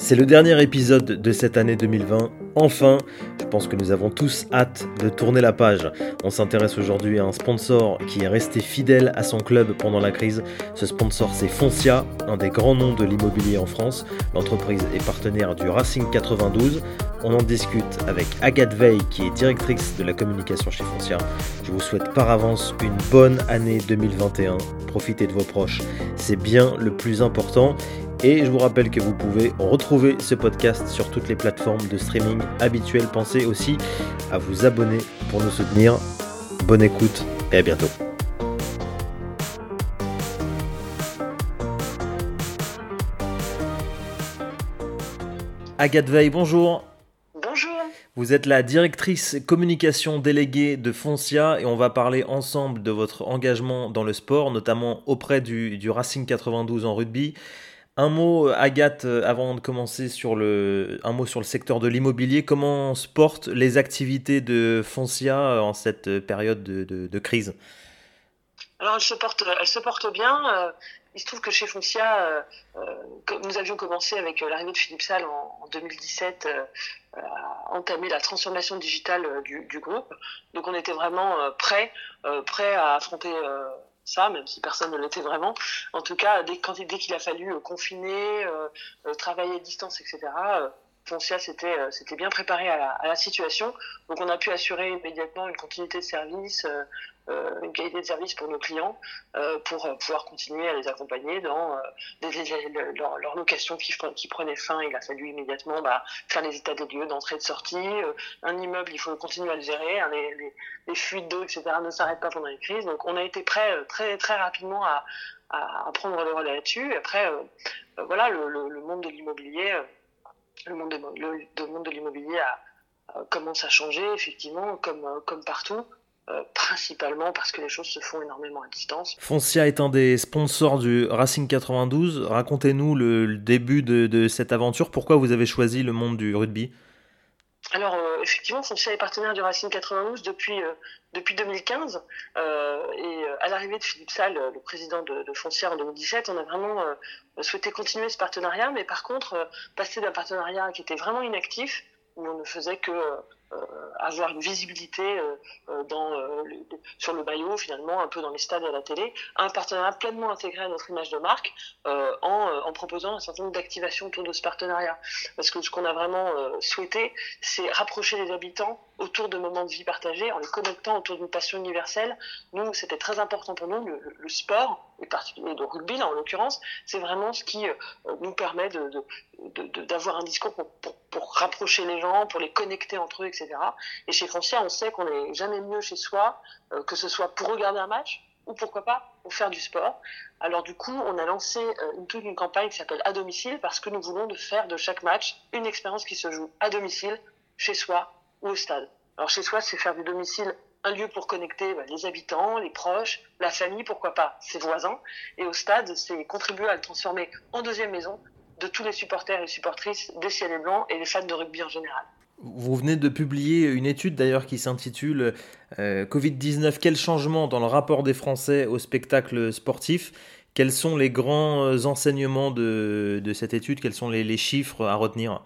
C'est le dernier épisode de cette année 2020. Enfin, je pense que nous avons tous hâte de tourner la page. On s'intéresse aujourd'hui à un sponsor qui est resté fidèle à son club pendant la crise. Ce sponsor, c'est Foncia, un des grands noms de l'immobilier en France. L'entreprise est partenaire du Racing 92. On en discute avec Agathe Veil, qui est directrice de la communication chez Foncia. Je vous souhaite par avance une bonne année 2021. Profitez de vos proches, c'est bien le plus important. Et je vous rappelle que vous pouvez retrouver ce podcast sur toutes les plateformes de streaming habituelles. Pensez aussi à vous abonner pour nous soutenir. Bonne écoute et à bientôt. Agathe Veil, bonjour. Bonjour. Vous êtes la directrice communication déléguée de Foncia et on va parler ensemble de votre engagement dans le sport, notamment auprès du, du Racing 92 en rugby. Un mot, Agathe, euh, avant de commencer sur le, un mot sur le secteur de l'immobilier. Comment se portent les activités de Foncia euh, en cette période de, de, crise? Alors, elles se portent, se bien. Euh, il se trouve que chez Foncia, nous avions commencé avec l'arrivée de Philippe Salle en, en 2017 à entamer la transformation digitale du, du, groupe. Donc, on était vraiment prêts, prêts à affronter ça, même si personne ne l'était vraiment. En tout cas, dès, dès qu'il a fallu euh, confiner, euh, euh, travailler à distance, etc., Foncia s'était c'était bien préparé à la, situation. Donc on a pu assurer immédiatement une continuité de service, euh, une qualité de service pour nos clients, euh, pour pouvoir continuer à les accompagner dans euh, leur, location qui, prenait fin. Il a fallu immédiatement bah, faire les états des lieux d'entrée et de sortie. un immeuble, il faut continuer à le gérer. Hein, les, fuites d'eau, etc. ne s'arrêtent pas pendant les crises. Donc on a été prêt très rapidement à, prendre le relais là-dessus. Après, voilà, le, monde de l'immobilier le monde de, le, le monde de l'immobilier commence à changer, effectivement, comme, comme partout. Euh, principalement parce que les choses se font énormément à distance. Foncia est un des sponsors du Racing 92. Racontez-nous le, le début de, de, cette aventure. Pourquoi vous avez choisi le monde du rugby? Alors euh, effectivement, Foncia est partenaire du Racing 92 depuis euh, depuis 2015 euh, et à l'arrivée de Philippe Salle, le président de, de, en 2017, on a vraiment souhaité continuer ce partenariat, mais par contre passer d'un partenariat qui était vraiment inactif où on ne faisait que euh, avoir une visibilité euh, euh, sur le maillot, finalement, un peu dans les stades et à la télé, un partenariat pleinement intégré à notre image de marque en, proposant un certain nombre d'activations autour de ce partenariat. Parce que ce qu'on a vraiment souhaité, c'est rapprocher les habitants autour de moments de vie partagés, en les connectant autour d'une passion universelle. Nous, c'était très important pour nous, le, sport, et particulièrement le rugby, là, en l'occurrence, c'est vraiment ce qui nous permet d'avoir un discours pour, pour, rapprocher les gens, pour les connecter entre eux, etc. Et chez Foncia, on sait qu'on n'est jamais mieux chez soi, euh, que ce soit pour regarder un match ou pourquoi pas pour faire du sport. Alors du coup, on a lancé euh, une, toute une campagne qui s'appelle à domicile parce que nous voulons de faire de chaque match une expérience qui se joue à domicile, chez soi ou au stade. Alors chez soi, c'est faire du domicile un lieu pour connecter bah, les habitants, les proches, la famille, pourquoi pas ses voisins. Et au stade, c'est contribuer à le transformer en deuxième maison de tous les supporters et supportrices des Ciel et Blancs et les fans de rugby en général. Vous venez de publier une étude d'ailleurs qui s'intitule euh, Covid-19, quel changement dans le rapport des Français au spectacle sportif? Quels sont les grands enseignements de, cette étude? Quels sont les, chiffres à retenir?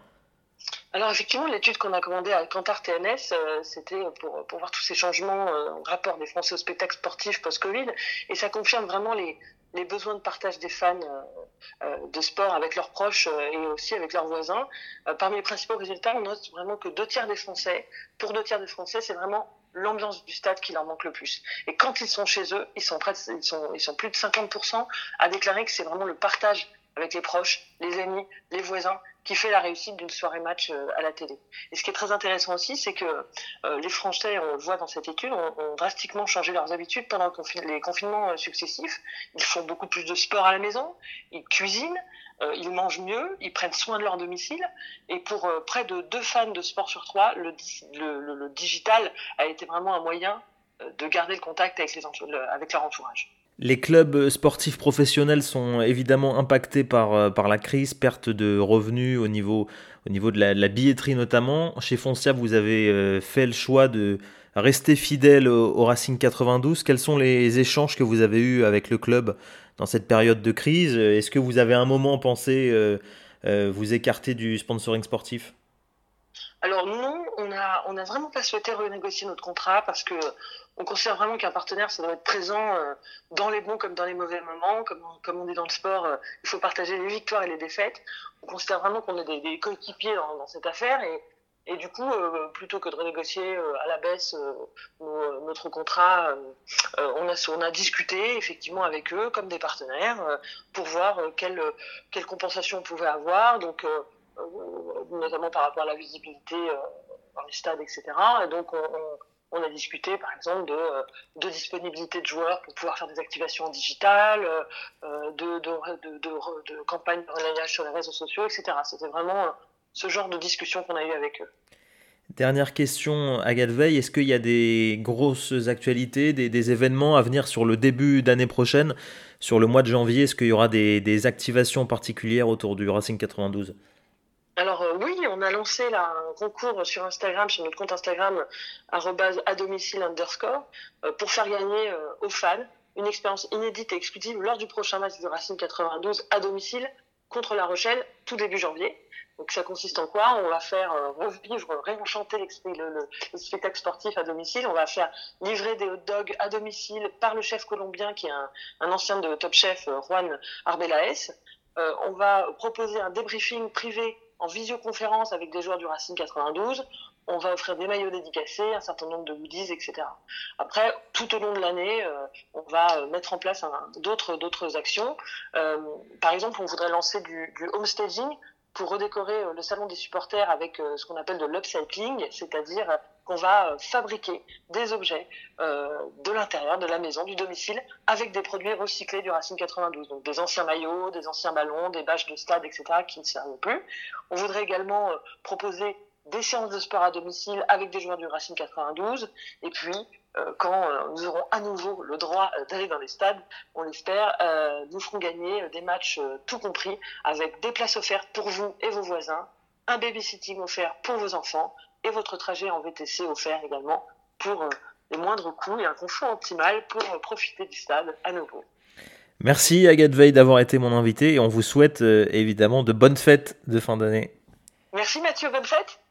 Alors effectivement, l'étude qu'on a commandée à Kantar TNS, euh, c'était pour, voir tous ces changements euh, en rapport des Français au spectacle sportif post-Covid, et ça confirme vraiment les, besoins de partage des fans euh, euh, de sport avec leurs proches et aussi avec leurs voisins. parmi les principaux résultats, on note vraiment que deux tiers des Français, pour deux tiers des Français, c'est vraiment l'ambiance du stade qui leur manque le plus. Et quand ils sont chez eux, ils sont, près ils sont plus de 50% à déclarer que c'est vraiment le partage avec les proches, les amis, les voisins, qui fait la réussite d'une soirée match euh, à la télé. Et ce qui est très intéressant aussi, c'est que euh, les Français, on le voit dans cette étude, ont, drastiquement changé leurs habitudes pendant les confinements euh, successifs. Ils font beaucoup plus de sport à la maison, ils cuisinent, ils mangent mieux, ils prennent soin de leur domicile. Et pour près de deux fans de sport sur trois, le, digital a été vraiment un moyen de garder le contact avec leur entourage. Les clubs sportifs professionnels sont évidemment impactés par, euh, par la crise, perte de revenus au niveau, au niveau de la, billetterie notamment. Chez Foncia, vous avez euh, fait le choix de rester fidèle au, Racing 92. Quels sont les échanges que vous avez eus avec le club dans cette période de crise? Est-ce que vous avez un moment pensé euh, vous écarter du sponsoring sportif? Alors non, on n'a a vraiment pas souhaité renégocier notre contrat parce que on considère vraiment qu'un partenaire, ça doit être présent euh, dans les bons comme dans les mauvais moments. Comme, on dit dans le sport, euh, il faut partager les victoires et les défaites. On considère vraiment qu'on est des, coéquipiers dans, cette affaire et, du coup, euh, plutôt que de renégocier à la baisse notre contrat, on, a, discuté effectivement avec eux comme des partenaires pour voir quelle, quelle compensation on pouvait avoir. Donc notamment par rapport à la visibilité euh, dans les stades, etc. Et donc, on, a discuté, par exemple, de, euh, de, disponibilité de joueurs pour pouvoir faire des activations digitales, de, de, de, campagnes de relayage sur les réseaux sociaux, etc. C'était vraiment ce genre de discussion qu'on a eu avec eux. Dernière question, Agathe Veil, est-ce qu'il y a des grosses actualités, des, événements à venir sur le début d'année prochaine, sur le mois de janvier? Est-ce qu'il y aura des activations particulières autour du Racing 92 alors euh, oui, on a lancé là, un concours sur Instagram, sur notre compte Instagram, à domicile underscore, euh, pour faire gagner euh, aux fans une expérience inédite et exclusive lors du prochain match de Racing 92 à domicile contre La Rochelle, tout début janvier. Donc ça consiste en quoi? On va faire revivre, réenchanter le, le, spectacle sportif à domicile. On va faire livrer des hot dogs à domicile par le chef colombien qui est un, un ancien de Top Chef, Juan Arbelaes. on va proposer un débriefing privé en visioconférence avec des joueurs du Racing 92. On va offrir des maillots dédicacés, un certain nombre de goodies, etc. Après, tout au long de l'année, euh, on va euh, mettre en place d'autres actions. Euh, par exemple, on voudrait lancer du, du homestaging pour redécorer le salon des supporters avec ce qu'on appelle de l'upcycling, c'est-à-dire qu'on va fabriquer des objets de l'intérieur de la maison, du domicile, avec des produits recyclés du Racing 92. Donc des anciens maillots, des anciens ballons, des bâches de stade, etc., qui ne servent plus. On voudrait également proposer des séances de sport à domicile avec des joueurs du Racing 92. Et puis, euh, quand euh, nous aurons à nouveau le droit euh, d'aller dans les stades, on l'espère, nous ferons gagner des matchs tout compris avec des places offertes pour vous et vos voisins, un babysitting offert pour vos enfants et votre trajet en VTC offert également pour les moindres coûts et un confort optimal pour profiter du stade à nouveau. Merci Agathe Veil d'avoir été mon invité et on vous souhaite évidemment de bonnes fêtes de fin d'année. Merci Mathieu, bonne fête.